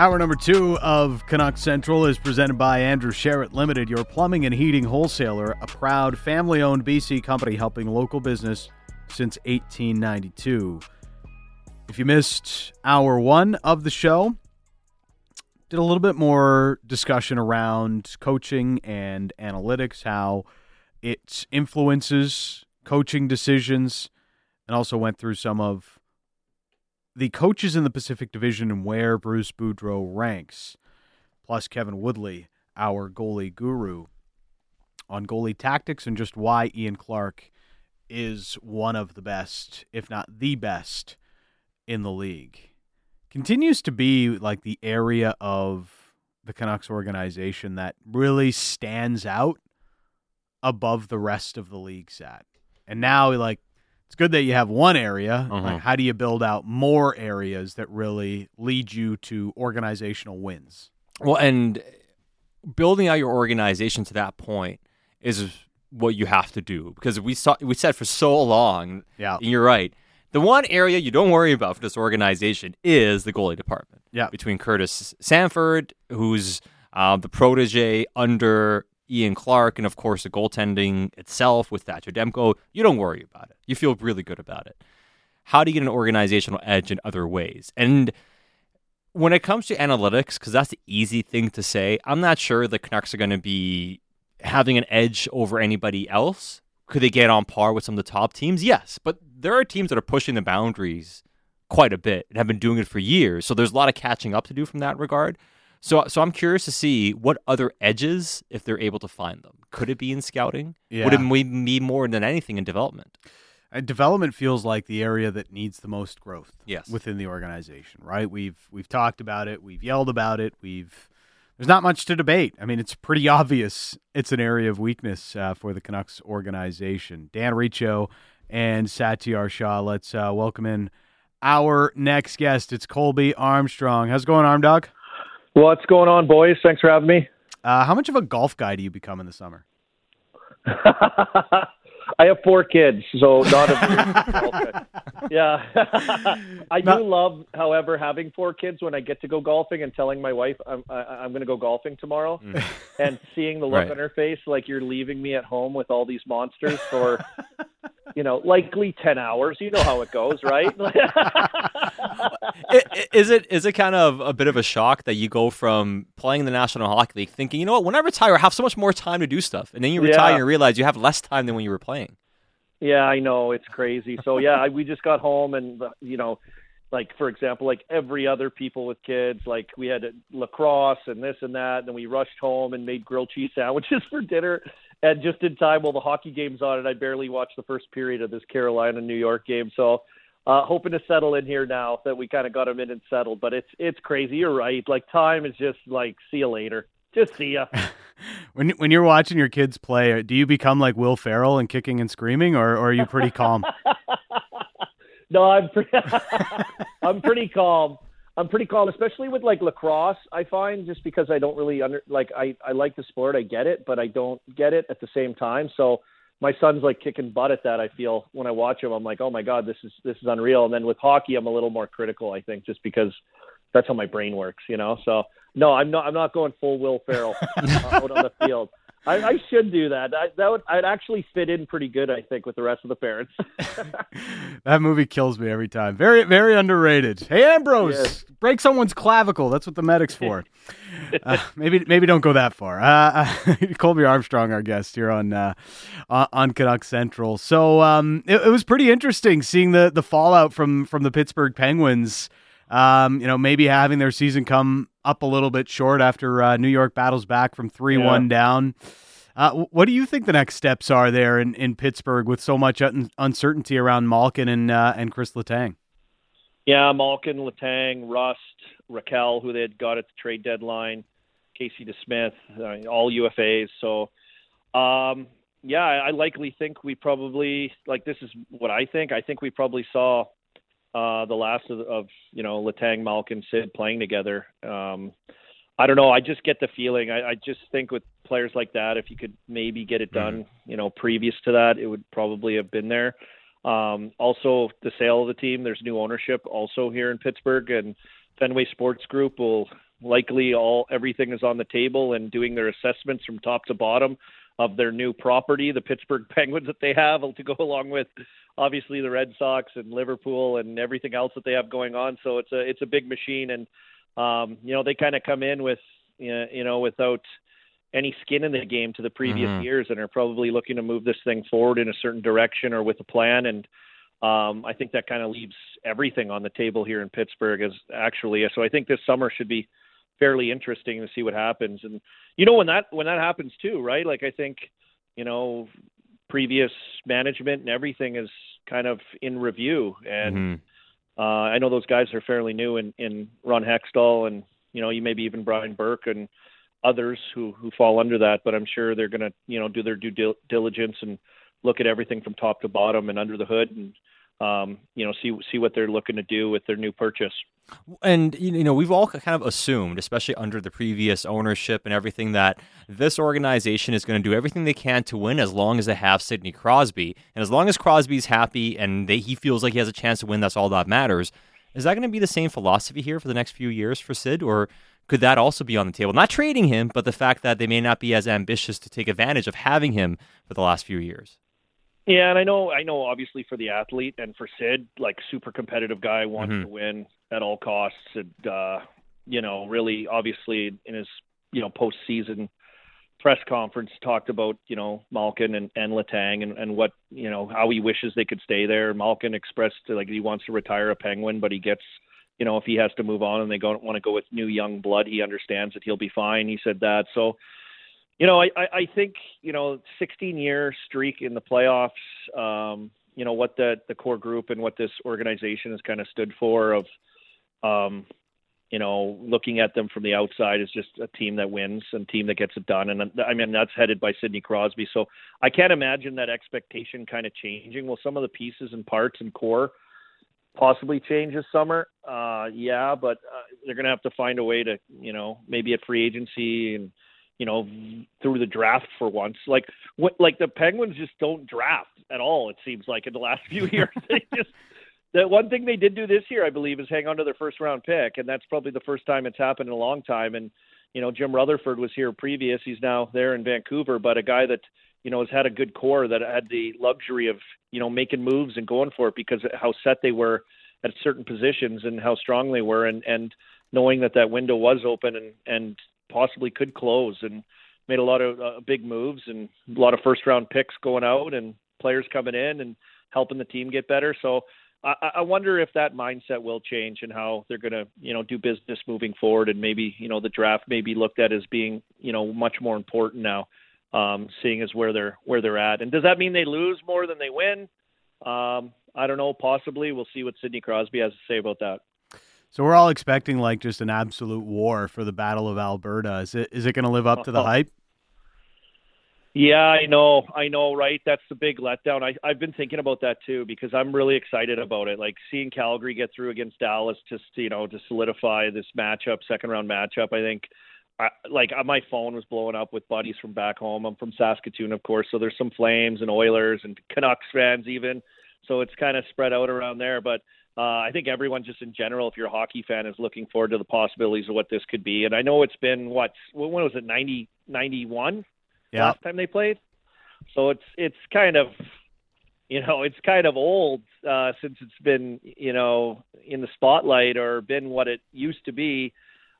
Hour number two of Canuck Central is presented by Andrew Sheret Limited, your plumbing and heating wholesaler, a proud family owned BC company helping local business since 1892. If you missed hour one of the show, did a little bit more discussion around coaching and analytics, how it influences coaching decisions, and also went through some of the coaches in the Pacific Division and where Bruce Boudreau ranks, plus Kevin Woodley, our goalie guru, on goalie tactics and just why Ian Clark is one of the best, if not the best, in the league. Continues to be like the area of the Canucks organization that really stands out above the rest of the leagues set. And now, like, it's good that you have one area. Uh-huh. Like, how do you build out more areas that really lead you to organizational wins? Well, and building out your organization to that point is what you have to do because we saw we said for so long. Yeah. and you're right. The one area you don't worry about for this organization is the goalie department. Yeah. between Curtis Sanford, who's uh, the protege under Ian Clark, and of course the goaltending itself with Thatcher Demko. You don't worry about it. You feel really good about it. How do you get an organizational edge in other ways? And when it comes to analytics, because that's the easy thing to say, I'm not sure the Canucks are going to be having an edge over anybody else. Could they get on par with some of the top teams? Yes, but there are teams that are pushing the boundaries quite a bit and have been doing it for years. So there's a lot of catching up to do from that regard. So, so I'm curious to see what other edges, if they're able to find them. Could it be in scouting? Would it be more than anything in development? And development feels like the area that needs the most growth Yes. within the organization, right? We've we've talked about it, we've yelled about it, we've there's not much to debate. I mean, it's pretty obvious it's an area of weakness uh, for the Canucks organization. Dan Riccio and Satiar Shah. Let's uh, welcome in our next guest. It's Colby Armstrong. How's it going, Arm Dog? What's going on, boys? Thanks for having me. Uh, how much of a golf guy do you become in the summer? I have four kids, so not a golf yeah. I do love, however, having four kids when I get to go golfing and telling my wife I'm I, I'm going to go golfing tomorrow, and seeing the look Right. on her face like you're leaving me at home with all these monsters for, you know, likely ten hours. You know how it goes, right? Is it is it kind of a bit of a shock that you go from playing in the National Hockey League thinking, you know what, when I retire, I have so much more time to do stuff, and then you retire Yeah. and realize you have less time than when you were playing. Yeah, I know it's crazy. So yeah, I, we just got home, and uh, you know, like for example, like every other people with kids, like we had lacrosse and this and that, and then we rushed home and made grilled cheese sandwiches for dinner, and just in time while the hockey game's on, and I barely watched the first period of this Carolina New York game. So. Uh, hoping to settle in here now that we kind of got them in and settled, but it's it's crazy. You're right. Like time is just like see you later. Just see ya. When when you're watching your kids play, do you become like Will Ferrell and kicking and screaming, or, or are you pretty calm? no, I'm pretty, I'm pretty calm. I'm pretty calm, especially with like lacrosse. I find just because I don't really under like I I like the sport, I get it, but I don't get it at the same time. So my son's like kicking butt at that. I feel when I watch him, I'm like, oh my god, this is this is unreal. And then with hockey, I'm a little more critical. I think just because that's how my brain works, you know. So no, I'm not. I'm not going full Will Ferrell uh, out on the field. I, I should do that. I, that would I'd actually fit in pretty good, I think, with the rest of the parents. that movie kills me every time. Very, very underrated. Hey, Ambrose, Yes. break someone's clavicle. That's what the medic's for. uh, maybe, maybe don't go that far. Uh, uh, Colby Armstrong, our guest here on uh, on on Canuck Central. So um, it, it was pretty interesting seeing the the fallout from from the Pittsburgh Penguins. Um, you know, maybe having their season come up a little bit short after uh, New York battles back from three one down. Uh, what do you think the next steps are there in, in Pittsburgh with so much un- uncertainty around Malkin and uh, and Kris Letang? Yeah, Malkin, Letang, Rust, Rakell, who they had got at the trade deadline, Casey DeSmith, uh, all UFAs. So, um, yeah, I, I likely think we probably like this is what I think. I think we probably saw uh, the last of, of you know Letang, Malkin, Sid playing together. Um, I don't know. I just get the feeling. I, I just think with players like that, if you could maybe get it done, you know, previous to that, it would probably have been there. Um, also, the sale of the team. There's new ownership also here in Pittsburgh, and Fenway Sports Group will likely all everything is on the table and doing their assessments from top to bottom of their new property, the Pittsburgh Penguins that they have to go along with obviously the Red Sox and Liverpool and everything else that they have going on. So it's a it's a big machine, and um, you know they kind of come in with you know without any skin in the game to the previous mm-hmm. years, and are probably looking to move this thing forward in a certain direction or with a plan. And um, I think that kind of leaves everything on the table here in Pittsburgh as actually. So I think this summer should be fairly interesting to see what happens. And you know when that when that happens too, right? Like I think you know previous management and everything is kind of in review. And mm-hmm. uh, I know those guys are fairly new in, in Ron Hextall and, you know, you maybe even Brian Burke and others who, who fall under that, but I'm sure they're going to, you know, do their due diligence and look at everything from top to bottom and under the hood and, um, you know, see, see what they're looking to do with their new purchase. And you know, we've all kind of assumed, especially under the previous ownership and everything, that this organization is going to do everything they can to win as long as they have Sidney Crosby, and as long as Crosby's happy and they, he feels like he has a chance to win, that's all that matters. Is that going to be the same philosophy here for the next few years for Sid, or could that also be on the table? Not trading him, but the fact that they may not be as ambitious to take advantage of having him for the last few years. Yeah, and I know, I know, obviously for the athlete and for Sid, like super competitive guy wants mm-hmm. to win at all costs. And, uh, you know, really, obviously, in his you know postseason press conference, talked about you know Malkin and, and Letang and, and what you know how he wishes they could stay there. Malkin expressed like he wants to retire a Penguin, but he gets you know if he has to move on and they don't want to go with new young blood, he understands that he'll be fine. He said that so. You know, I, I think you know, 16 year streak in the playoffs. Um, you know what the the core group and what this organization has kind of stood for of um, you know, looking at them from the outside is just a team that wins and team that gets it done. And I mean, that's headed by Sidney Crosby. So I can't imagine that expectation kind of changing. Will some of the pieces and parts and core possibly change this summer? Uh, yeah, but uh, they're going to have to find a way to, you know, maybe at free agency and, you know, through the draft for once. Like what, like the Penguins just don't draft at all. It seems like in the last few years, they just the one thing they did do this year, I believe, is hang on to their first round pick, and that's probably the first time it's happened in a long time. And you know, Jim Rutherford was here previous; he's now there in Vancouver. But a guy that you know has had a good core that had the luxury of you know making moves and going for it because how set they were at certain positions and how strong they were, and and knowing that that window was open and and possibly could close, and made a lot of uh, big moves and a lot of first round picks going out and players coming in and helping the team get better. So I, I wonder if that mindset will change and how they're going to, you know, do business moving forward, and maybe, you know, the draft may be looked at as being, you know, much more important now, um, seeing as where they're where they're at. And does that mean they lose more than they win? Um, I don't know. Possibly. We'll see what Sidney Crosby has to say about that. So we're all expecting like just an absolute war for the Battle of Alberta. Is it is it going to live up to the hype? Yeah, I know, I know, right? That's the big letdown. I, I've been thinking about that too because I'm really excited about it. Like seeing Calgary get through against Dallas, just you know, to solidify this matchup, second round matchup. I think, I, like uh, my phone was blowing up with buddies from back home. I'm from Saskatoon, of course, so there's some Flames and Oilers and Canucks fans even. So it's kind of spread out around there, but. Uh, I think everyone, just in general, if you're a hockey fan, is looking forward to the possibilities of what this could be. And I know it's been what when was it 90, 91 yeah. last time they played. So it's it's kind of you know it's kind of old uh, since it's been you know in the spotlight or been what it used to be.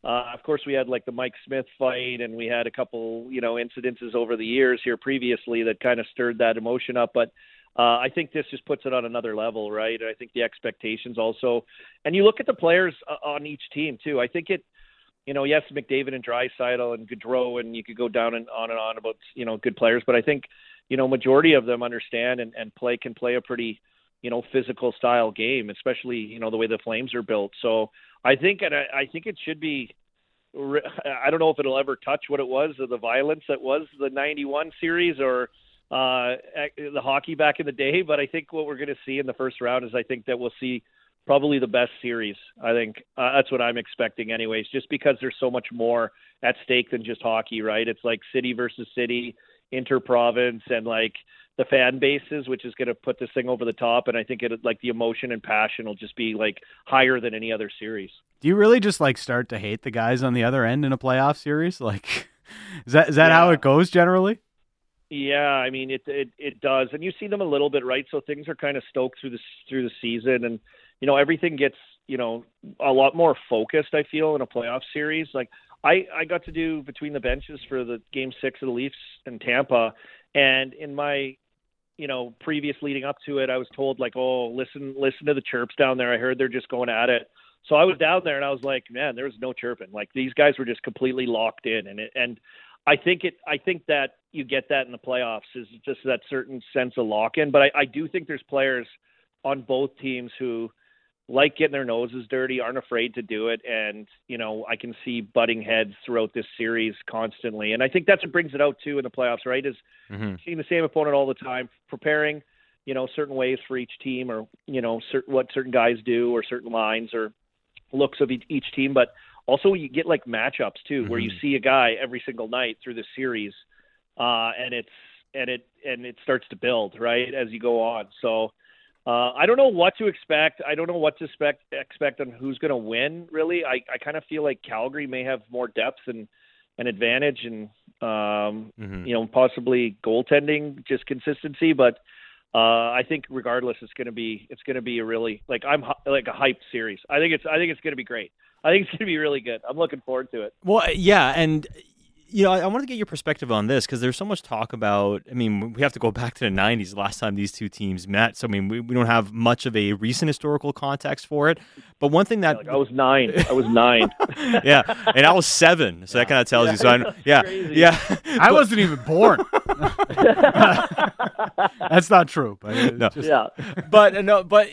Uh, of course, we had like the Mike Smith fight, and we had a couple you know incidences over the years here previously that kind of stirred that emotion up. But uh, I think this just puts it on another level, right? I think the expectations also, and you look at the players uh, on each team too. I think it you know, yes, McDavid and Draisaitl and Gaudreau, and you could go down and on and on about you know good players, but I think you know majority of them understand and, and play can play a pretty you know physical style game, especially you know the way the Flames are built. So I think and I, I think it should be. I don't know if it'll ever touch what it was or the violence that was the '91 series or uh, the hockey back in the day, but I think what we're going to see in the first round is I think that we'll see probably the best series. I think uh, that's what I'm expecting, anyways. Just because there's so much more at stake than just hockey, right? It's like city versus city. interprovince and like the fan bases, which is going to put this thing over the top. And I think it like the emotion and passion will just be like higher than any other series. Do you really just like start to hate the guys on the other end in a playoff series? Like, is that is that yeah. how it goes generally? Yeah, I mean it, it it does, and you see them a little bit, right? So things are kind of stoked through the through the season, and you know everything gets you know a lot more focused. I feel in a playoff series. Like I I got to do between the benches for the game six of the Leafs and Tampa, and in my you know previous leading up to it, I was told like, oh, listen listen to the chirps down there. I heard they're just going at it. So I was down there and I was like, man, there was no chirping. Like these guys were just completely locked in, and it, and I think it. I think that you get that in the playoffs is just that certain sense of lock in. But I, I do think there's players on both teams who like getting their noses dirty, aren't afraid to do it, and you know I can see butting heads throughout this series constantly, and I think that's what brings it out too in the playoffs, right? Is mm-hmm. seeing the same opponent all the time, preparing, you know, certain ways for each team, or you know, certain what certain guys do, or certain lines, or looks of each, each team, but also you get like matchups too, mm-hmm. where you mm-hmm. see a guy every single night through the series, uh, and it's and it and it starts to build right as you go on. So uh, I don't know what to expect. I don't know what to expect expect on who's going to win. Really, I I kind of feel like Calgary may have more depth and an advantage, and um, mm-hmm. you know possibly goaltending, just consistency, but. Uh, I think regardless, it's going to be it's going to be a really like I'm like a hyped series. I think it's I think it's going to be great. I think it's going to be really good. I'm looking forward to it. Well, yeah, and you know, I, I want to get your perspective on this because there's so much talk about. I mean, we have to go back to the '90s, the last time these two teams met. So, I mean, we, we don't have much of a recent historical context for it. But one thing that like I was nine, I was nine. yeah, and I was seven. So yeah. that kind of tells yeah, you. So, I, yeah, crazy. yeah, I wasn't even born. That's not true. But no. Just... yeah, but uh, no, but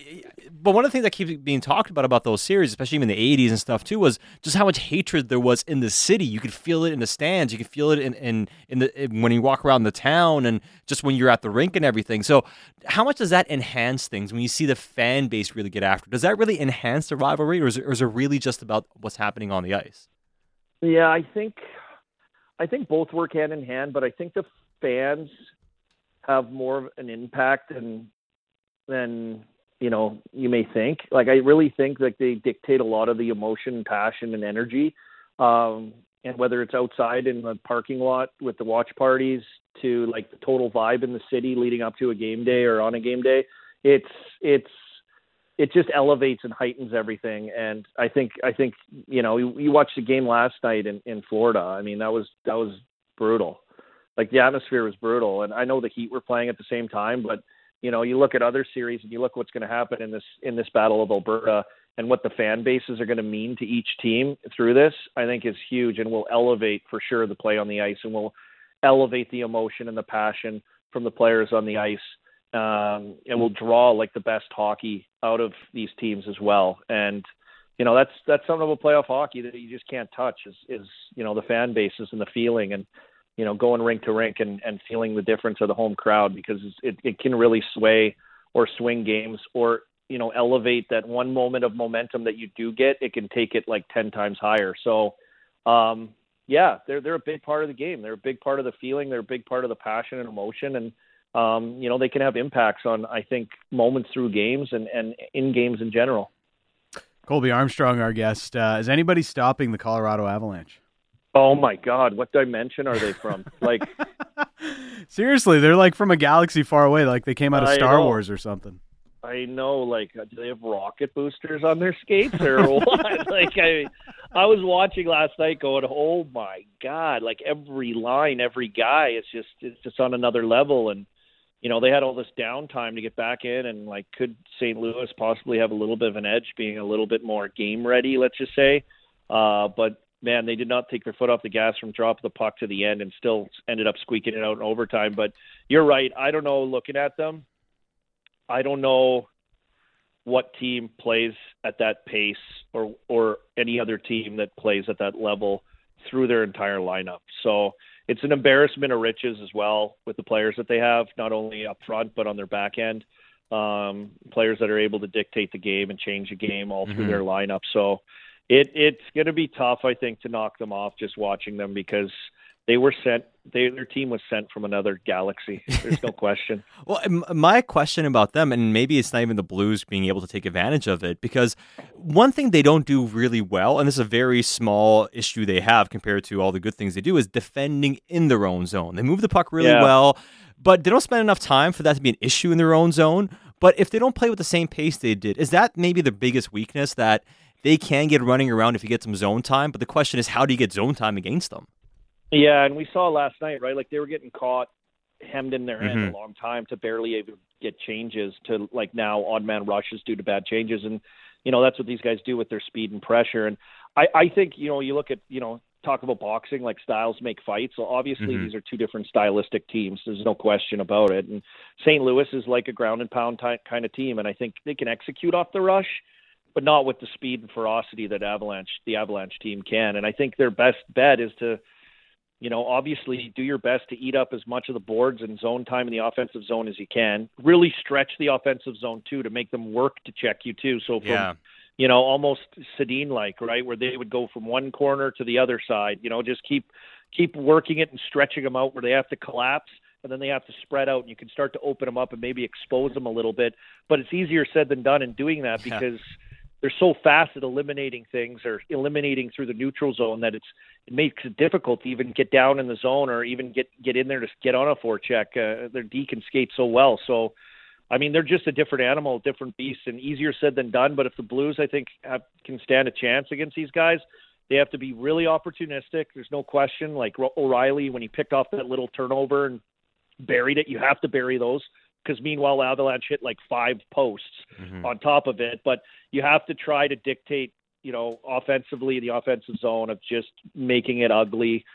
but one of the things that keeps being talked about about those series, especially in the '80s and stuff too, was just how much hatred there was in the city. You could feel it in the stands. You could feel it in in, in the in, when you walk around the town, and just when you're at the rink and everything. So, how much does that enhance things when you see the fan base really get after? Does that really enhance the rivalry, or is it, or is it really just about what's happening on the ice? Yeah, I think I think both work hand in hand, but I think the fans have more of an impact than than you know you may think. Like I really think that they dictate a lot of the emotion, passion, and energy. Um, and whether it's outside in the parking lot with the watch parties to like the total vibe in the city leading up to a game day or on a game day, it's it's it just elevates and heightens everything. And I think I think you know you, you watched the game last night in in Florida. I mean that was that was brutal. Like the atmosphere was brutal, and I know the Heat were playing at the same time, but you know, you look at other series and you look what's going to happen in this in this battle of Alberta and what the fan bases are going to mean to each team through this. I think is huge and will elevate for sure the play on the ice and will elevate the emotion and the passion from the players on the ice. Um, and will draw like the best hockey out of these teams as well. And you know that's that's something about playoff hockey that you just can't touch is is you know the fan bases and the feeling and you know, going rink to rink and, and feeling the difference of the home crowd because it, it can really sway or swing games or, you know, elevate that one moment of momentum that you do get. It can take it like 10 times higher. So, um, yeah, they're, they're a big part of the game. They're a big part of the feeling. They're a big part of the passion and emotion. And, um, you know, they can have impacts on, I think, moments through games and, and in games in general. Colby Armstrong, our guest. Uh, is anybody stopping the Colorado Avalanche? Oh my God, what dimension are they from? Like, seriously, they're like from a galaxy far away. Like they came out of Star Wars or something. I know. Like, uh, do they have rocket boosters on their skates or what? like, I, I was watching last night, going, "Oh my God!" Like every line, every guy, it's just, it's just on another level. And you know, they had all this downtime to get back in, and like, could St. Louis possibly have a little bit of an edge, being a little bit more game ready? Let's just say. Uh, but man, they did not take their foot off the gas from drop the puck to the end and still ended up squeaking it out in overtime. But you're right. I don't know. Looking at them, I don't know what team plays at that pace or or any other team that plays at that level through their entire lineup. So it's an embarrassment of riches as well with the players that they have, not only up front but on their back end. Um, players that are able to dictate the game and change the game all through mm-hmm. their lineup. So it it's going to be tough, I think, to knock them off just watching them because they were sent. They, their team was sent from another galaxy. There's no question. well, my question about them, and maybe it's not even the Blues being able to take advantage of it, because one thing they don't do really well, and this is a very small issue they have compared to all the good things they do, is defending in their own zone. They move the puck really Yeah. well, but they don't spend enough time for that to be an issue in their own zone. But if they don't play with the same pace they did, is that maybe the biggest weakness that they can get running around if you get some zone time? But the question is, how do you get zone time against them? Yeah, and we saw last night, right? Like they were getting caught, hemmed in their end Mhm. a long time to barely even get changes to like now odd man rushes due to bad changes, and you know that's what these guys do with their speed and pressure. And I, I think you know you look at you know talk about boxing like styles make fights. So obviously Mhm. these are two different stylistic teams. There's no question about it. And St. Louis is like a ground and pound ty- kind of team, and I think they can execute off the rush but not with the speed and ferocity that Avalanche, the Avalanche team can. And I think their best bet is to, you know, obviously do your best to eat up as much of the boards and zone time in the offensive zone as you can. Really stretch the offensive zone too to make them work to check you too. So from you know, almost Sedin like, right, where they would go from one corner to the other side. You know, just keep keep working it and stretching them out where they have to collapse and then they have to spread out and you can start to open them up and maybe expose them a little bit. But it's easier said than done in doing that Yeah. They're so fast at eliminating things or eliminating through the neutral zone that it's it makes it difficult to even get down in the zone or even get get in there to get on a forecheck. Uh, their D can skate so well, so I mean they're just a different animal, different beast, and easier said than done. But if the Blues, I think, have, can stand a chance against these guys, they have to be really opportunistic. There's no question. Like O'Reilly when he picked off that little turnover and buried it, you have to bury those because meanwhile Avalanche hit like five posts Mhm. on top of it. But you have to try to dictate, you know, offensively the offensive zone of just making it ugly,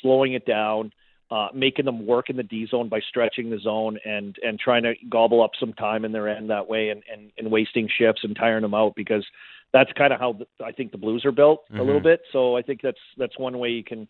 slowing it down, uh, making them work in the D zone by stretching the zone and and trying to gobble up some time in their end that way and and, and wasting shifts and tiring them out because that's kind of how the, I think the Blues are built a little Mhm. bit. So I think that's that's one way you can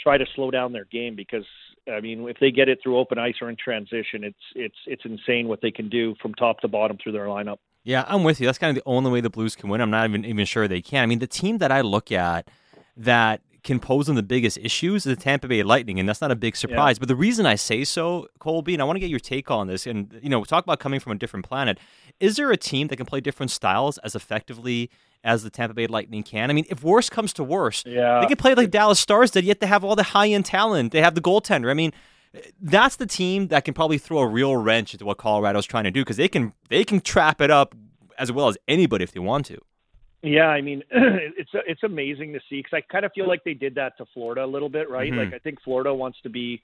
try to slow down their game because I mean if they get it through open ice or in transition, it's it's it's insane what they can do from top to bottom through their lineup. Yeah, I'm with you. That's kind of the only way the Blues can win. I'm not even even sure they can. I mean, the team that I look at that can pose them the biggest issues is the Tampa Bay Lightning, and that's not a big surprise. But the reason I say so, Colby, and I want to get your take on this, and you know, talk about coming from a different planet. Is there a team that can play different styles as effectively as the Tampa Bay Lightning can? I mean, if worse comes to worse, Yeah. they can play like Dallas Stars did, yet they have all the high end talent. They have the goaltender. I mean, that's the team that can probably throw a real wrench into what Colorado's trying to do because they can they can trap it up as well as anybody if they want to. Yeah, I mean, it's it's amazing to see because I kind of feel like they did that to Florida a little bit, right? Mhm. Like I think Florida wants to be,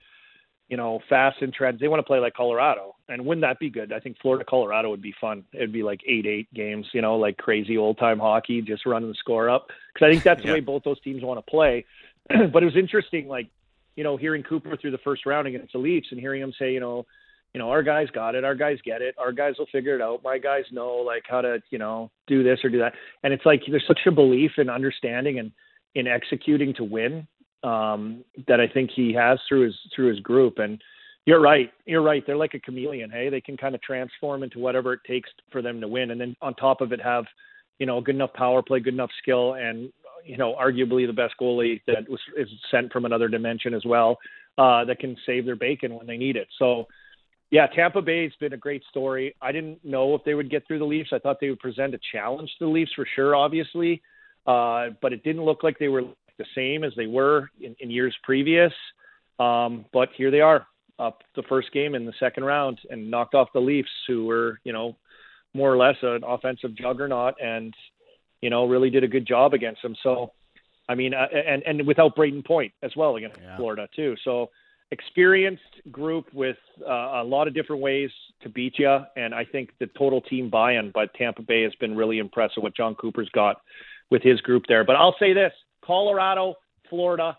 you know, fast and trends. They want to play like Colorado, and wouldn't that be good? I think Florida Colorado would be fun. It'd be like eight eight games, you know, like crazy old time hockey, just running the score up. Because I think that's the way both those teams want to play. but it was interesting, like you know, hearing Cooper through the first round against the Leafs and hearing him say, you know, you know, our guys got it, our guys get it, our guys will figure it out. My guys know like how to, you know, do this or do that. And it's like there's such a belief in understanding and in executing to win um, that I think he has through his through his group. And you're right, you're right. They're like a chameleon. Hey, they can kind of transform into whatever it takes for them to win, and then on top of it have, you know, good enough power play, good enough skill, and you know, arguably the best goalie that was is sent from another dimension as well, uh, that can save their bacon when they need it. So, yeah, Tampa Bay's been a great story. I didn't know if they would get through the Leafs. I thought they would present a challenge to the Leafs for sure, obviously, uh, but it didn't look like they were the same as they were in, in years previous. Um, but here they are, up the first game in the second round, and knocked off the Leafs, who were, you know, more or less an offensive juggernaut, and you know, really did a good job against them. So, I mean, uh, and and without Brayden Point as well against Yeah. Florida too. So, experienced group with uh, a lot of different ways to beat you, and I think the total team buy-in by Tampa Bay has been really impressive. What Jon Cooper's got with his group there. But I'll say this: Colorado, Florida.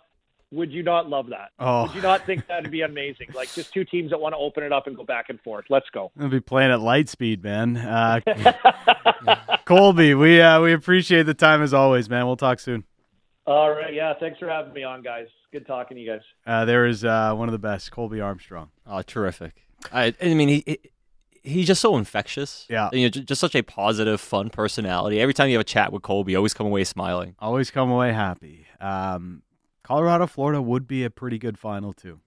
Would you not love that? Oh. Would you not think that'd be amazing? Like just two teams that want to open it up and go back and forth. Let's go. I'll be playing at light speed, man. Uh, Colby, we uh, we appreciate the time as always, man. We'll talk soon. All right. Yeah. Thanks for having me on, guys. Good talking to you guys. Uh, there is uh, one of the best, Colby Armstrong. Oh, terrific! I, I mean, he, he he's just so infectious. Yeah. you know, ju- just such a positive, fun personality. Every time you have a chat with Colby, you always come away smiling. Always come away happy. Um, Colorado, Florida would be a pretty good final too.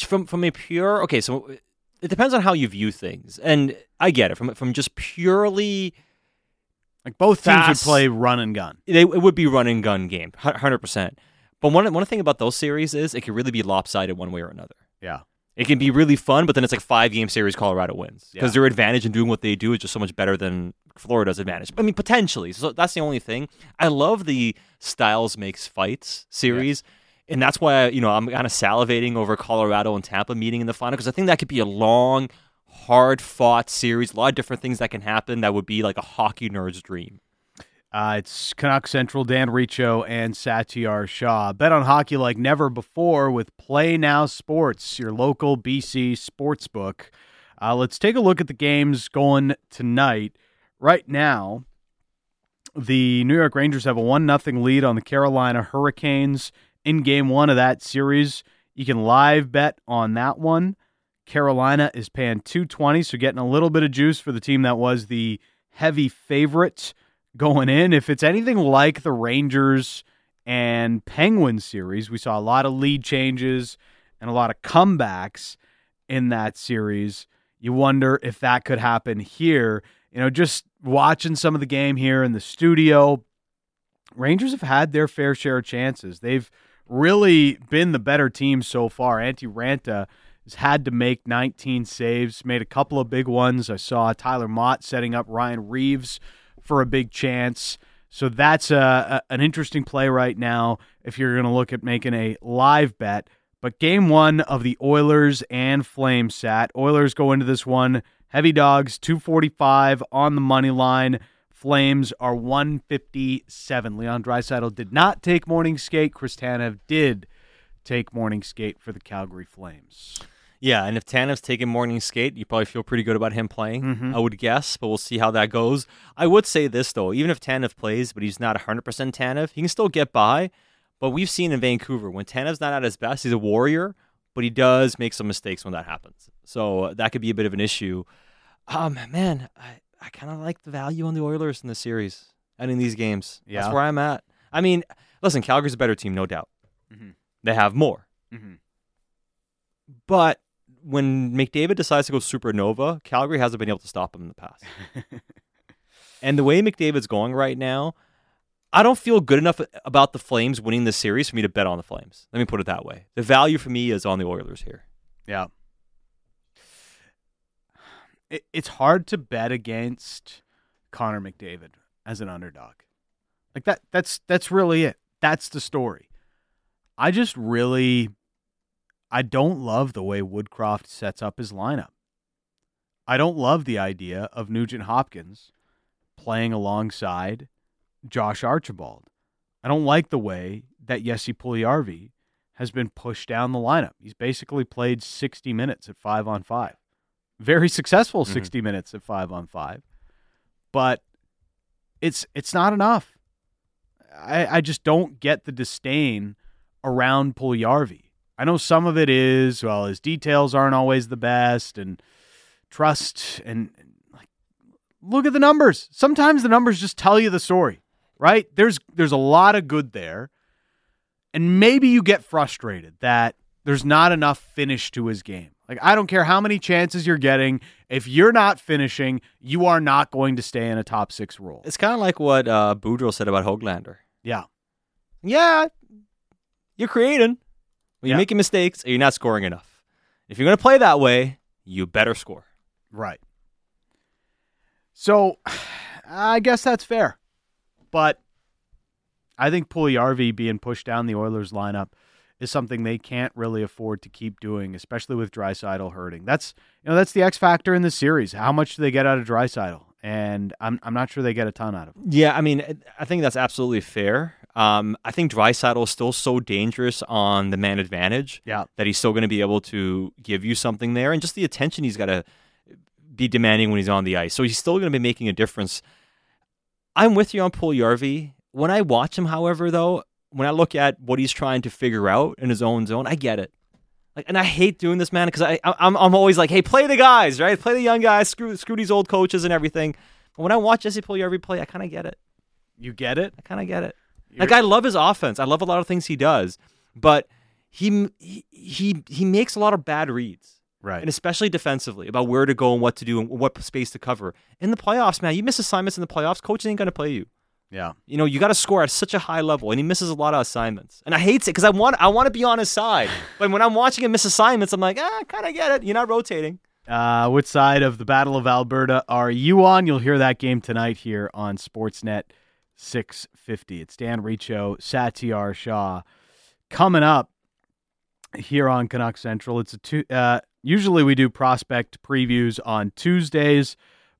From from a pure okay, so it depends on how you view things, and I get it from from just purely like both teams Fast. would play run and gun. they, it would be run and gun game, hundred percent. But one one thing about those series is it can really be lopsided one way or another. Yeah. It can be really fun, but then it's like five game series. Colorado wins because Yeah. their advantage in doing what they do is just so much better than Florida's advantage. I mean, potentially. So that's the only thing. I love the styles makes fights series, and that's why you know I'm kind of salivating over Colorado and Tampa meeting in the final because I think that could be a long, hard fought series. A lot of different things that can happen that would be like a hockey nerd's dream. Uh, it's Canuck Central, Dan Riccio, and Satiar Shah. Bet on hockey like never before with Play Now Sports, your local BC sports book. Uh, let's take a look at the games going tonight. Right now, the New York Rangers have a 1 0 lead on the Carolina Hurricanes in game one of that series. You can live bet on that one. Carolina is paying 220, so getting a little bit of juice for the team that was the heavy favorite going in. If it's anything like the Rangers and Penguins series, we saw a lot of lead changes and a lot of comebacks in that series. You wonder if that could happen here. You know, just watching some of the game here in the studio, Rangers have had their fair share of chances. They've really been the better team so far. Antti Raanta has had to make 19 saves, made a couple of big ones. I saw Tyler Motte setting up Ryan Reaves for a big chance. So that's a, a an interesting play right now if you're going to look at making a live bet. But game one of the Oilers and Flames sat. Oilers go into this one heavy dogs 245 on the money line. Flames are 157. Leon Draisaitl did not take morning skate. Chris Tanev did take morning skate for the Calgary Flames. Yeah, and if Tanev's taking morning skate, you probably feel pretty good about him playing, I would guess, but we'll see how that goes. I would say this, though, even if Tanev plays, but he's not 100% Tanev, he can still get by. But we've seen in Vancouver, when Tanev's not at his best, he's a warrior, but he does make some mistakes when that happens. So uh, that could be a bit of an issue. Um, man, I, I kind of like the value on the Oilers in the series and in these games. Yeah. That's where I'm at. I mean, listen, Calgary's a better team, no doubt. Mhm. They have more. Mhm. But when McDavid decides to go supernova, Calgary hasn't been able to stop him in the past. and the way McDavid's going right now, I don't feel good enough about the Flames winning this series for me to bet on the Flames. Let me put it that way. The value for me is on the Oilers here. Yeah. It, it's hard to bet against Connor McDavid as an underdog. Like that that's that's really it. That's the story. I just really I don't love the way Woodcroft sets up his lineup. I don't love the idea of Nugent Hopkins playing alongside Josh Archibald. I don't like the way that Jesse Puljujarvi has been pushed down the lineup. He's basically played 60 minutes at 5 on 5. Very successful mm-hmm. 60 minutes at 5 on 5. But it's it's not enough. I I just don't get the disdain around Puljujarvi. I know some of it is well his details aren't always the best and trust and, and like look at the numbers. Sometimes the numbers just tell you the story, right? There's there's a lot of good there. And maybe you get frustrated that there's not enough finish to his game. Like I don't care how many chances you're getting, if you're not finishing, you are not going to stay in a top 6 role. It's kind of like what uh, Boudreau said about Hoglander. Yeah. Yeah, you're creating. You're Yeah. making mistakes, or you're not scoring enough. If you're going to play that way, you better score. Right. So I guess that's fair. But I think Puljujarvi being pushed down the Oilers lineup is something they can't really afford to keep doing, especially with Draisaitl hurting. That's you know, that's the X factor in this series. How much do they get out of Draisaitl? And I'm I'm not sure they get a ton out of him. Yeah, I mean, I think that's absolutely fair. Um, I think Draisaitl is still so dangerous on the man advantage Yeah. that he's still going to be able to give you something there, and just the attention he's got to be demanding when he's on the ice. So he's still going to be making a difference. I'm with you on Puljujarvi. When I watch him, however, though, when I look at what he's trying to figure out in his own zone, I get it. Like, and I hate doing this, man, because I I'm I'm always like, hey, play the guys, right? Play the young guys, screw screw these old coaches and everything. But when I watch Jesse Puljujarvi play, I kind of get it. You get it? I kind of get it. Like I love his offense. I love a lot of things he does. but he he he, makes a lot of bad reads. Right. And especially defensively about where to go and what to do and what space to cover. In the playoffs, man, you miss assignments in the playoffs, coach ain't going to play you. Yeah. You know, you got to score at such a high level, and he misses a lot of assignments. And I hate it because I want I want to be on his side, but when I'm watching him miss assignments, I'm like, ah, kind of get it. You're not rotating. Uh, which side of the Battle of Alberta are you on? You'll hear that game tonight here on Sportsnet 650. It's Dan Riccio, Satiar Shah. Coming up here on Canuck Central, it's a two. Uh, usually we do prospect previews on Tuesdays,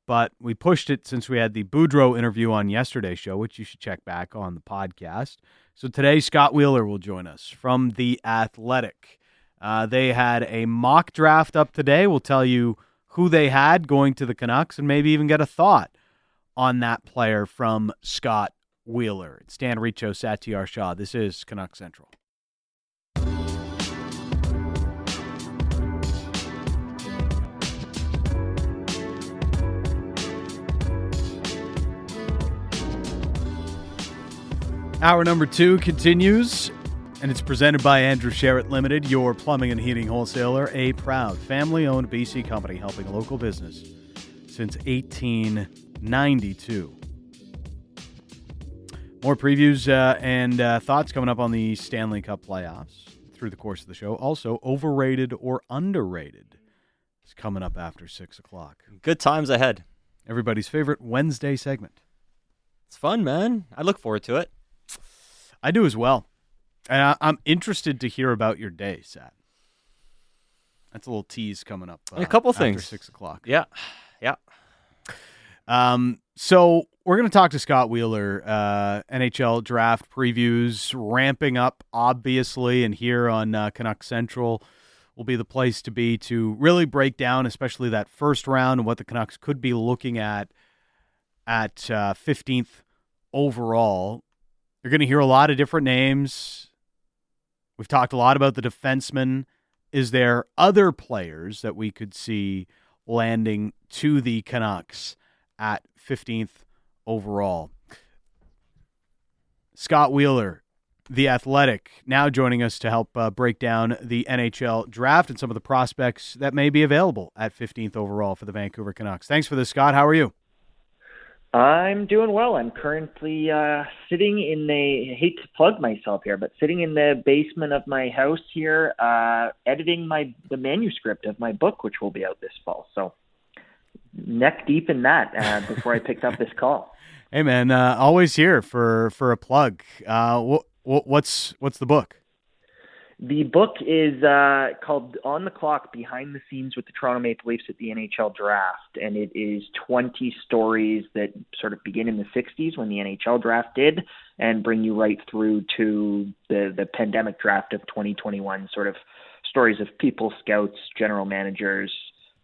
but we pushed it since we had the Boudreau interview on yesterday's show, which you should check back on the podcast. So today, Scott Wheeler will join us from The Athletic. Uh, they had a mock draft up today. We'll tell you who they had going to the Canucks and maybe even get a thought on that player from Scott Wheeler. It's Dan Riccio, Satiar Shah. This is Canuck Central. Hour number two continues, and it's presented by Andrew Sheret Limited, your plumbing and heating wholesaler, a proud family owned BC company helping local business since 1892. More previews uh, and uh, thoughts coming up on the Stanley Cup playoffs through the course of the show. Also, overrated or underrated is coming up after 6 o'clock. Good times ahead. Everybody's favorite Wednesday segment. It's fun, man. I look forward to it. I do as well. And I, am interested to hear about your day, Sat. That's a little tease coming up. Uh, a couple after things. Six o'clock. Yeah. Um, so we're going to talk to Scott Wheeler, uh, NHL draft previews ramping up, obviously, and here on uh, Canuck Central will be the place to be to really break down, especially that first round and what the Canucks could be looking at at uh, 15th overall. You're going to hear a lot of different names. We've talked a lot about the defensemen. Is there other players that we could see landing to the Canucks at 15th overall? Scott Wheeler, the athletic, now joining us to help uh, break down the NHL draft and some of the prospects that may be available at 15th overall for the Vancouver Canucks. Thanks for this, Scott. How are you? I'm doing well. I'm currently uh, sitting in the I hate to plug myself here, but sitting in the basement of my house here, uh, editing my the manuscript of my book, which will be out this fall. So neck deep in that uh, before I picked up this call. Hey man, uh, always here for for a plug. Uh, what, what's what's the book? The book is uh, called On the Clock Behind the Scenes with the Toronto Maple Leafs at the NHL Draft. And it is 20 stories that sort of begin in the 60s when the NHL draft did and bring you right through to the, the pandemic draft of 2021, sort of stories of people, scouts, general managers,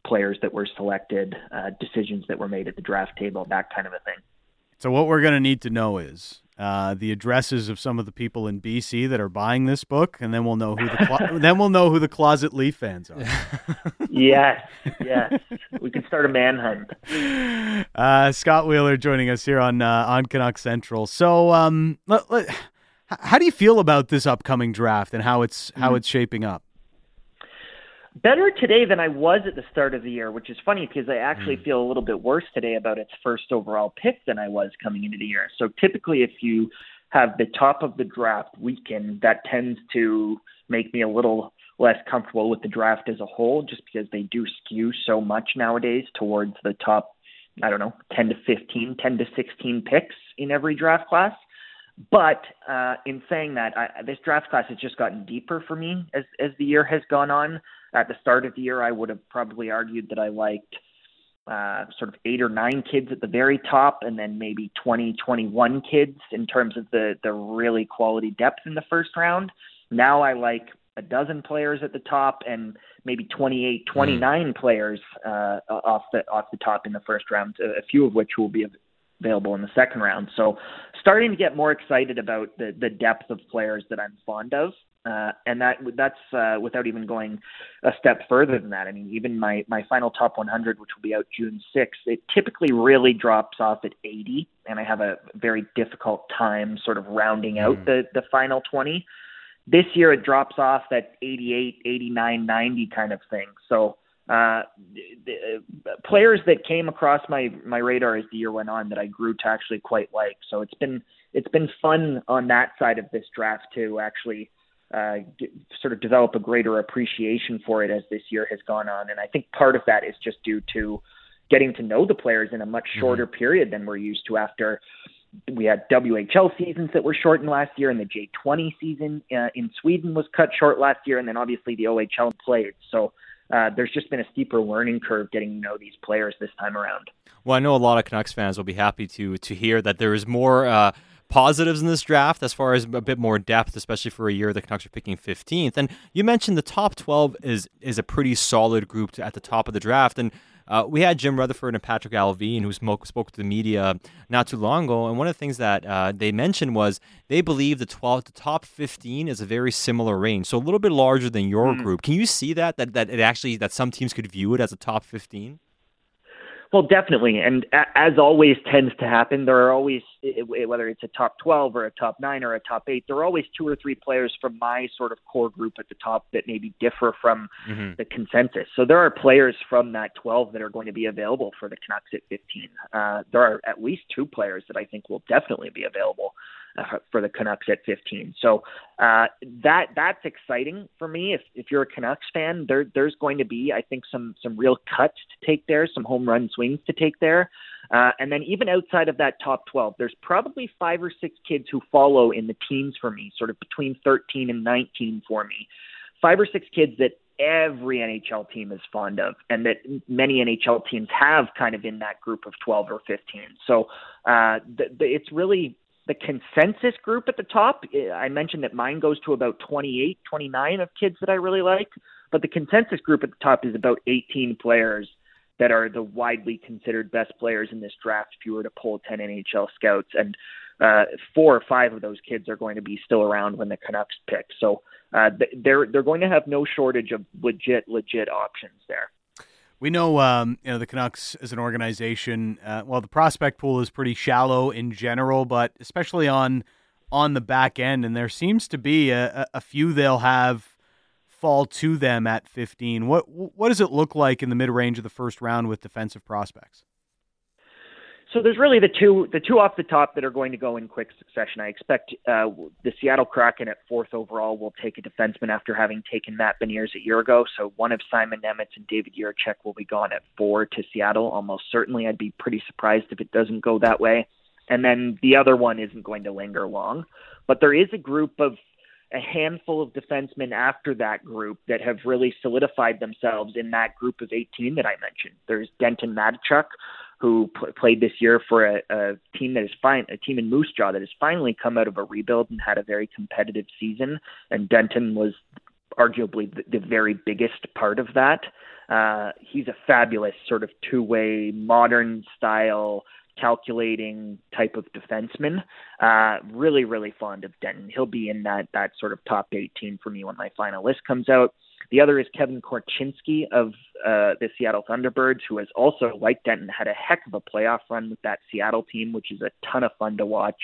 players that were selected, uh, decisions that were made at the draft table, that kind of a thing. So, what we're going to need to know is uh, the addresses of some of the people in BC that are buying this book, and then we'll know who the clo- then we'll know who the closet Leaf fans are. yes, yes, we can start a manhunt. Uh, Scott Wheeler joining us here on uh, on Canuck Central. So, um, let, let, how do you feel about this upcoming draft and how it's how mm-hmm. it's shaping up? Better today than I was at the start of the year, which is funny because I actually mm. feel a little bit worse today about its first overall pick than I was coming into the year. So typically, if you have the top of the draft weekend, that tends to make me a little less comfortable with the draft as a whole, just because they do skew so much nowadays towards the top, I don't know, 10 to 15, 10 to 16 picks in every draft class. But uh, in saying that, I, this draft class has just gotten deeper for me as as the year has gone on. At the start of the year, I would have probably argued that I liked uh, sort of eight or nine kids at the very top, and then maybe 20, 21 kids in terms of the the really quality depth in the first round. Now I like a dozen players at the top and maybe 28, 29 mm. players uh, off the off the top in the first round, a few of which will be available in the second round. So starting to get more excited about the, the depth of players that I'm fond of. Uh, and that that's uh, without even going a step further than that. I mean, even my my final top 100, which will be out June 6th, it typically really drops off at 80, and I have a very difficult time sort of rounding out mm. the the final 20. This year it drops off at 88, 89, 90 kind of thing. So uh, the, uh, players that came across my my radar as the year went on that I grew to actually quite like. So it's been it's been fun on that side of this draft to actually uh, get, sort of develop a greater appreciation for it as this year has gone on. And I think part of that is just due to getting to know the players in a much mm-hmm. shorter mm-hmm. period than we're used to after we had WHL seasons that were shortened last year, and the J20 season uh, in Sweden was cut short last year, and then obviously the OHL played. So uh, there's just been a steeper learning curve getting to know these players this time around. Well, I know a lot of Canucks fans will be happy to to hear that there is more. Uh, positives in this draft as far as a bit more depth, especially for a year the Canucks are picking 15th. And you mentioned the top 12 is is a pretty solid group to, at the top of the draft. And uh, we had Jim Rutherford and Patrick Allvin who spoke, spoke to the media not too long ago, and one of the things that uh, they mentioned was they believe the 12, the top 15 is a very similar range, so a little bit larger than your mm. group. Can you see that that that it actually that some teams could view it as a top 15? Well, definitely, and as always tends to happen, there are always whether it's a top 12 or a top 9 or a top 8 there are always two or three players from my sort of core group at the top that maybe differ from mm-hmm. the consensus. So there are players from that 12 that are going to be available for the Canucks at 15 uh, there are at least two players that I think will definitely be available for the Canucks at 15 so uh, that that's exciting for me if if you're a Canucks fan there there's going to be I think some some real cuts to take there some home run swings to take there uh, and then even outside of that top 12, there's probably five or six kids who follow in the teens for me, sort of between 13 and 19 for me. Five or six kids that every NHL team is fond of, and that many NHL teams have kind of in that group of 12 or 15. So uh, the, the, it's really the consensus group at the top. I mentioned that mine goes to about 28, 29 of kids that I really like, but the consensus group at the top is about 18 players that are the widely considered best players in this draft if you were to pull 10 NHL scouts. And uh, four or five of those kids are going to be still around when the Canucks pick. So uh, they're they're going to have no shortage of legit legit options there. We know, um, you know, the Canucks as an organization. Uh, well, the prospect pool is pretty shallow in general, but especially on on the back end, and there seems to be a, a few they'll have fall to them at 15. What what does it look like in the mid range of the first round with defensive prospects? So there's really the two the two off the top that are going to go in quick succession. I expect uh, the Seattle Kraken at fourth overall will take a defenseman after having taken Matt Beniers a year ago. So one of Simon Nemec and David Jiricek will be gone at four to Seattle. Almost certainly, I'd be pretty surprised if it doesn't go that way. And then the other one isn't going to linger long. But there is a group of a handful of defensemen after that group that have really solidified themselves in that group of 18 that I mentioned. There's Denton Mateychuk, who p- played this year for a, a team that is fine, a team in Moose Jaw that has finally come out of a rebuild and had a very competitive season. And Denton was arguably the, the very biggest part of that. Uh, he's a fabulous sort of two-way, modern style calculating type of defenseman. Uh, really, really fond of Denton. He'll be in that that sort of top 18 for me when my final list comes out. The other is Kevin Korchinski of uh, the Seattle Thunderbirds, who has also, like Denton, had a heck of a playoff run with that Seattle team, which is a ton of fun to watch.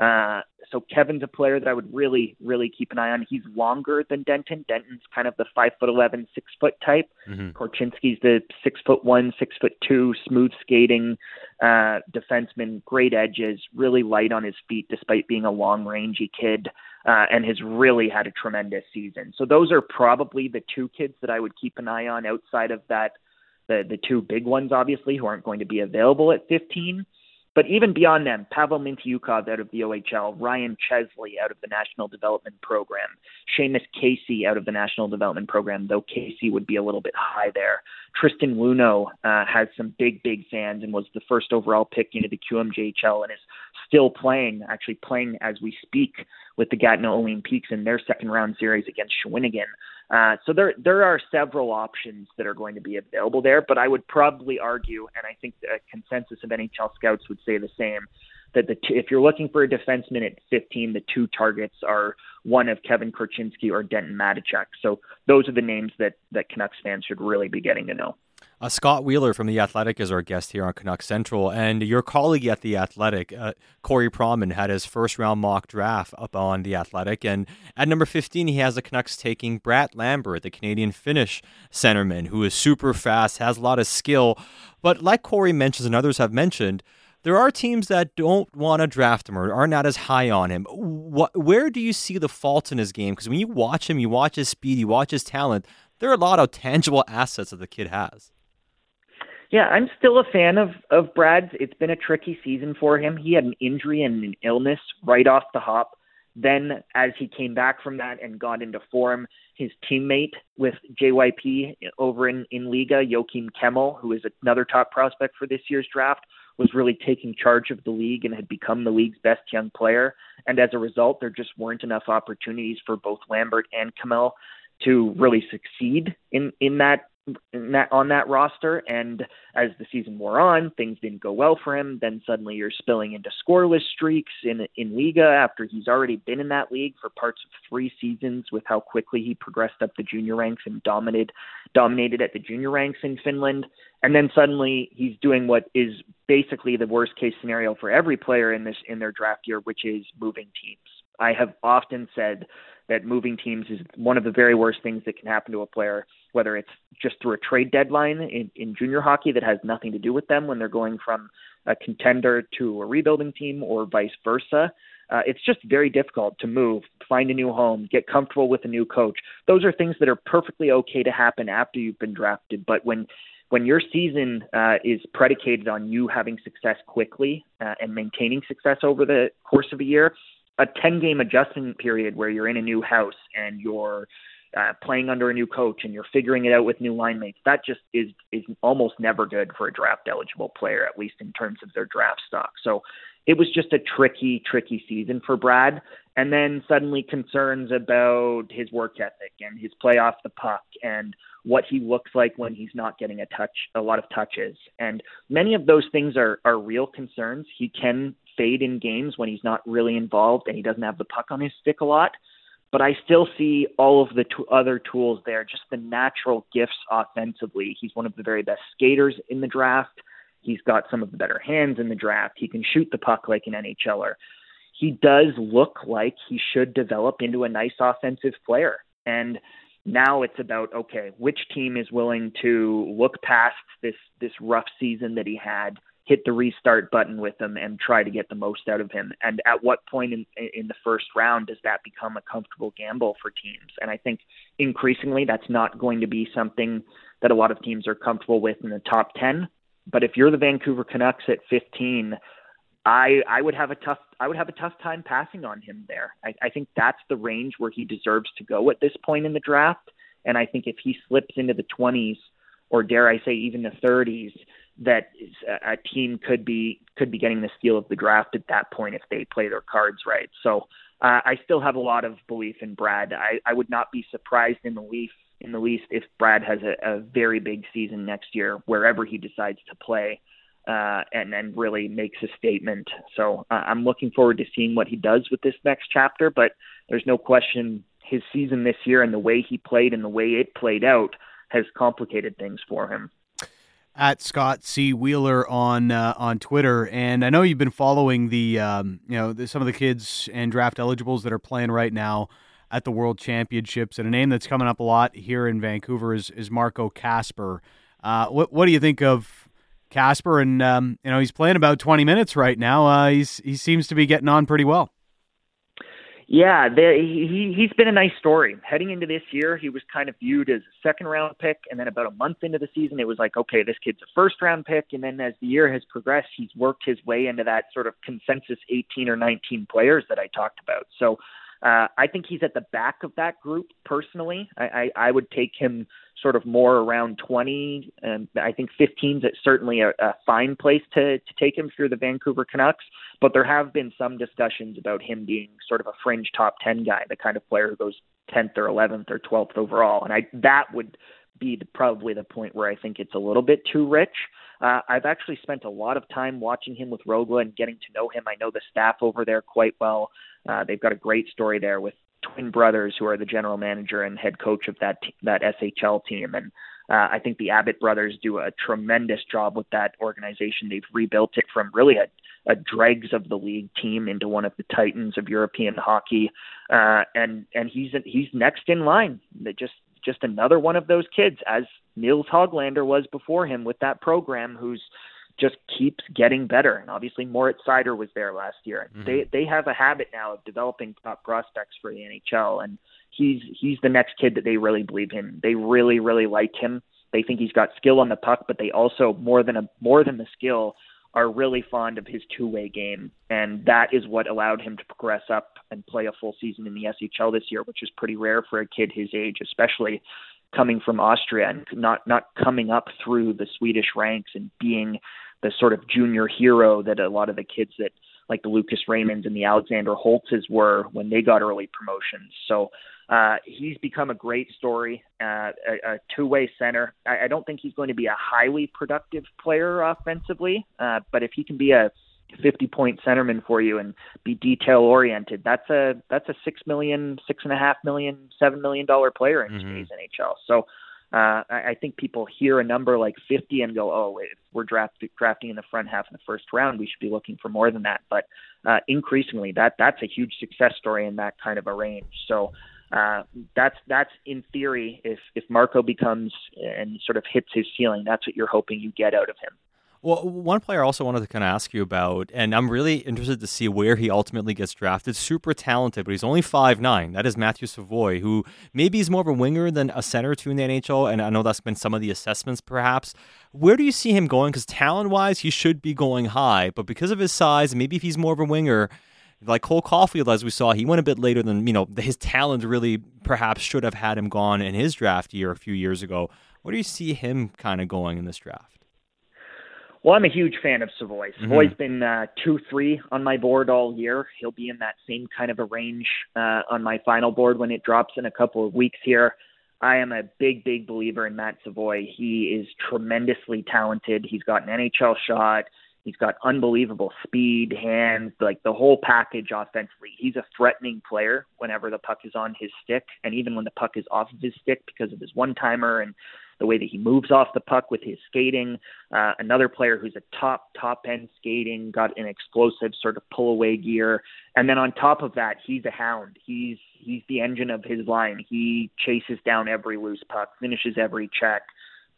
Uh, so Kevin's a player that I would really, really keep an eye on. He's longer than Denton. Denton's kind of the five foot eleven, six foot type. Mm-hmm. Korchinski's the six foot one, six foot two, smooth skating uh, defenseman, great edges, really light on his feet despite being a long rangy kid, uh, and has really had a tremendous season. So those are probably the two kids that I would keep an eye on outside of that. The the two big ones, obviously, who aren't going to be available at 15. But even beyond them, Pavel Mintyukov out of the OHL, Ryan Chesley out of the National Development Program, Seamus Casey out of the National Development Program, though Casey would be a little bit high there. Tristan Luneau uh, has some big, big fans and was the first overall pick into the QMJHL and is still playing, actually playing as we speak with the Gatineau Olympiques in their second round series against Shawinigan. Uh, so there there are several options that are going to be available there, but I would probably argue, and I think the consensus of NHL scouts would say the same, that the t- if you're looking for a defenseman at 15, the two targets are one of Kevin Korchinski or Denton Mateychuk. So those are the names that that Canucks fans should really be getting to know. Uh, Scott Wheeler from The Athletic is our guest here on Canuck Central. And your colleague at The Athletic, uh, Corey Pronman, had his first round mock draft up on The Athletic. And at number 15, he has the Canucks taking Brad Lambert, the Canadian Finnish centerman, who is super fast, has a lot of skill. But like Corey mentions and others have mentioned, there are teams that don't want to draft him or are not as high on him. What, where do you see the faults in his game? Because when you watch him, you watch his speed, you watch his talent, there are a lot of tangible assets that the kid has. Yeah, I'm still a fan of of Brad's. It's been a tricky season for him. He had an injury and an illness right off the hop. Then, as he came back from that and got into form, his teammate with JYP over in, in Liiga, Joakim Kemell, who is another top prospect for this year's draft, was really taking charge of the league and had become the league's best young player. And as a result, there just weren't enough opportunities for both Lambert and Kemell to really succeed in in that that, on that roster. And as the season wore on, things didn't go well for him. Then suddenly you're spilling into scoreless streaks in in Liiga after he's already been in that league for parts of three seasons. With how quickly he progressed up the junior ranks and dominated dominated at the junior ranks in Finland. And then suddenly he's doing what is basically the worst case scenario for every player in this in their draft year, which is moving teams. I have often said that moving teams is one of the very worst things that can happen to a player, whether it's just through a trade deadline in, in junior hockey that has nothing to do with them when they're going from a contender to a rebuilding team or vice versa. Uh, it's just very difficult to move, find a new home, get comfortable with a new coach. Those are things that are perfectly okay to happen after you've been drafted. But when when your season uh, is predicated on you having success quickly uh, and maintaining success over the course of a year, a 10 game adjustment period where you're in a new house and you're uh, playing under a new coach and you're figuring it out with new line mates, that just is is almost never good for a draft eligible player, at least in terms of their draft stock. So it was just a tricky, tricky season for Brad. And then suddenly concerns about his work ethic and his play off the puck and what he looks like when he's not getting a touch, a lot of touches. And many of those things are, are real concerns. He can fade in games when he's not really involved and he doesn't have the puck on his stick a lot. But I still see all of the t- other tools there, just the natural gifts offensively. He's one of the very best skaters in the draft. He's got some of the better hands in the draft. He can shoot the puck like an NHLer. He does look like he should develop into a nice offensive player. And now it's about okay, which team is willing to look past this this rough season that he had hit the restart button with him and try to get the most out of him. And at what point in in the first round does that become a comfortable gamble for teams? And I think increasingly that's not going to be something that a lot of teams are comfortable with in the top 10. But if you're the Vancouver Canucks at 15, I I would have a tough I would have a tough time passing on him there. I, I think that's the range where he deserves to go at this point in the draft. And I think if he slips into the 20s or dare I say even the 30s, that a team could be could be getting the steal of the draft at that point if they play their cards right. So uh, I still have a lot of belief in Brad. I, I would not be surprised in the least in the least if Brad has a, a very big season next year wherever he decides to play. Uh, and then really makes a statement. So uh, I'm looking forward to seeing what he does with this next chapter. But there's no question his season this year and the way he played and the way it played out has complicated things for him at Scott C Wheeler on uh, on Twitter, and I know you've been following the um, you know the, some of the kids and draft eligibles that are playing right now at the World Championships, and a name that's coming up a lot here in Vancouver is is Marco Kasper. Uh, what what do you think of Kasper? And um, you know he's playing about twenty minutes right now. Uh, he's he seems to be getting on pretty well. Yeah, there, he he's been a nice story. Heading into this year, he was kind of viewed as a second round pick, and then about a month into the season, it was like, okay, this kid's a first round pick. And then as the year has progressed, he's worked his way into that sort of consensus 18 or 19 players that I talked about. So uh, I think he's at the back of that group personally. I, I, I would take him sort of more around 20. And I think 15 is certainly a, a fine place to, to take him through the Vancouver Canucks. But there have been some discussions about him being sort of a fringe top 10 guy, the kind of player who goes 10th or 11th or 12th overall. And I that would be the, probably the point where I think it's a little bit too rich. Uh, I've actually spent a lot of time watching him with Rögle and getting to know him. I know the staff over there quite well. Uh, they've got a great story there with twin brothers who are the general manager and head coach of that that SHL team, and Uh, I think the Abbott brothers do a tremendous job with that organization. They've rebuilt it from really a, a dregs of the league team into one of the titans of European hockey, uh, and and he's he's next in line. Just just another one of those kids, as Nils Hoglander was before him with that program, who's just keeps getting better. And obviously, Moritz Seider was there last year. Mm-hmm. They they have a habit now of developing top prospects for the NHL, and he's he's the next kid that they really believe in. They really really like him. They think he's got skill on the puck, but they also more than a more than the skill are really fond of his two-way game, and that is what allowed him to progress up and play a full season in the SHL this year, which is pretty rare for a kid his age, especially coming from Austria and not not coming up through the Swedish ranks and being the sort of junior hero that a lot of the kids that like the Lucas Raymonds and the Alexander Holtzes were when they got early promotions. So uh, he's become a great story, uh, a, a two-way center. I, I don't think he's going to be a highly productive player offensively, uh, but if he can be a 50-point centerman for you and be detail-oriented, that's a that's a six million, six and a half million, seven million dollar player in mm-hmm. today's NHL. So uh, I, I think people hear a number like 50 and go, oh, wait, if we're draft, drafting in the front half in the first round, we should be looking for more than that. But uh, increasingly, that that's a huge success story in that kind of a range. So uh, that's that's in theory, if if Marco becomes and sort of hits his ceiling, that's what you're hoping you get out of him. Well, one player I also wanted to kind of ask you about, and I'm really interested to see where he ultimately gets drafted. Super talented, but he's only five nine. That is Matthew Savoie, who maybe is more of a winger than a center to in the NHL, and I know that's been some of the assessments, perhaps. Where do you see him going? Because talent wise, he should be going high, but because of his size, maybe if he's more of a winger, like Cole Caufield, as we saw, he went a bit later than you know his talent really perhaps should have had him gone in his draft year a few years ago. Where do you see him kind of going in this draft? Well, I'm a huge fan of Savoie. Mm-hmm. Savoie's mm-hmm. been uh, two three on my board all year. He'll be in that same kind of a range uh, on my final board when it drops in a couple of weeks here. I am a big, big believer in Matt Savoie. He is tremendously talented. He's got an NHL shot. He's got unbelievable speed, hands, like the whole package offensively. He's a threatening player whenever the puck is on his stick, and even when the puck is off of his stick because of his one timer and the way that he moves off the puck with his skating. Uh, another player who's a top, top end skating, got an explosive sort of pull away gear. And then on top of that, he's a hound. He's he's the engine of his line. He chases down every loose puck, finishes every check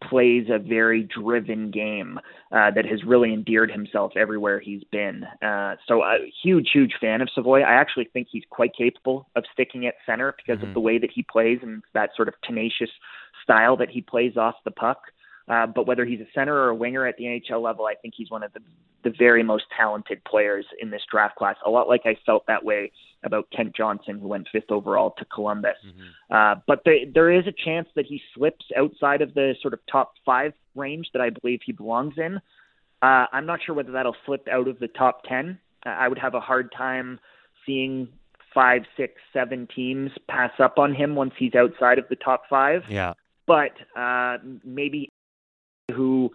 plays a very driven game uh, that has really endeared himself everywhere he's been. Uh, so a huge, huge fan of Savoie. I actually think he's quite capable of sticking at center because mm-hmm. of the way that he plays and that sort of tenacious style that he plays off the puck. Uh, but whether he's a center or a winger at the NHL level, I think he's one of the, the very most talented players in this draft class. A lot like I felt that way about Kent Johnson, who went fifth overall to Columbus. Mm-hmm. Uh, but there, there is a chance that he slips outside of the sort of top five range that I believe he belongs in. Uh, I'm not sure whether that'll slip out of the top 10. I would have a hard time seeing five, six, seven teams pass up on him once he's outside of the top five. Yeah. But uh, maybe who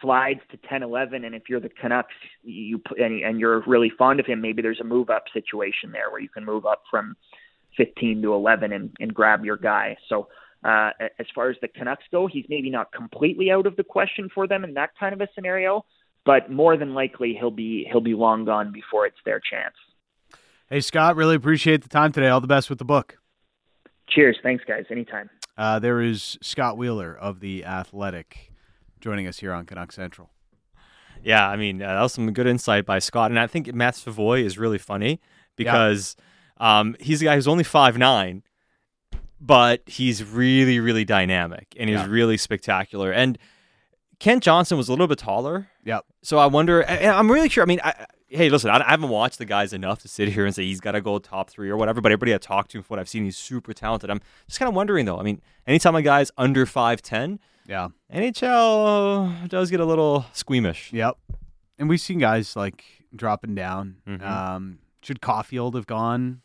slides to 10 11 and if you're the Canucks you and, and you're really fond of him maybe there's a move up situation there where you can move up from 15 to 11 and, and grab your guy. So uh, as far as the Canucks go he's maybe not completely out of the question for them in that kind of a scenario but more than likely he'll be he'll be long gone before it's their chance. Hey Scott really appreciate the time today. All the best with the book. Cheers. Thanks guys. Anytime. Uh, there is Scott Wheeler of the Athletic joining us here on Canuck Central. Yeah, I mean, uh, that was some good insight by Scott. And I think Matt Savoie is really funny because yeah. um, he's a guy who's only five nine, but he's really, really dynamic and he's yeah. really spectacular. And Kent Johnson was a little bit taller. Yep. So I wonder, and I'm really sure. I mean, I, hey, listen, I, I, haven't watched the guys enough to sit here and say he's got to go top three or whatever. But everybody I talked to, from what I've seen, he's super talented. I'm just kind of wondering though. I mean, anytime a guy's under five ten, yeah. NHL does get a little squeamish. Yep. And we've seen guys like dropping down. Mm-hmm. Um, should Caufield have gone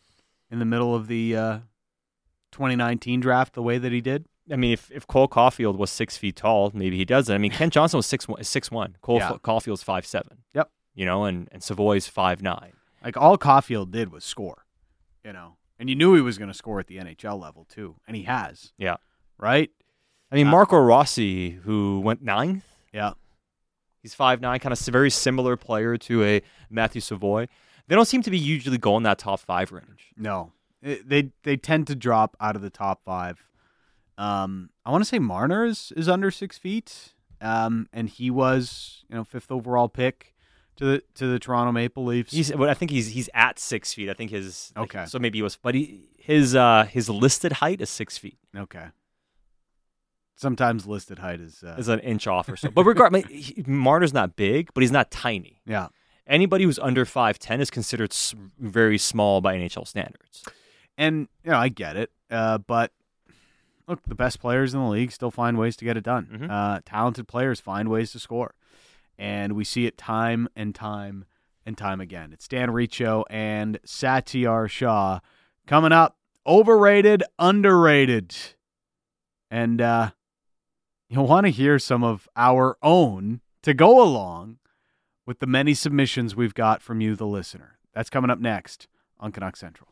in the middle of the uh, 2019 draft the way that he did? I mean, if, if Cole Caufield was six feet tall, maybe he does it. I mean, Kent Johnson was six one, six one. Cole yeah. Caufield's five seven. Yep. You know, and and Savoie's five nine. Like all Caufield did was score. You know, and you knew he was going to score at the NHL level too, and he has. Yeah. Right. I mean, Marco Rossi, who went ninth, Yeah. he's five nine, kind of very similar player to a Matthew Savoie. They don't seem to be usually going that top five range. No, It- they they tend to drop out of the top five. Um, I want to say Marner is, is under six feet, um, and he was you know fifth overall pick to the to the Toronto Maple Leafs. He's, well, I think he's he's at six feet. I think his Okay. So maybe he was, but he, his uh his listed height is six feet. okay. Sometimes listed height is uh, Is an inch off or so. But regard, I mean, Marner's not big, but he's not tiny. yeah, Anybody who's under five ten is considered very small by NHL standards. and you know I get it, uh, but look, the best players in the league still find ways to get it done. Mhm. Uh, talented players find ways to score, and we see it time and time and time again. It's Dan Riccio and Satiar Shah coming up. Overrated, underrated, and uh, you'll want to hear some of our own to go along with the many submissions we've got from you, the listener. That's coming up next on Canuck Central.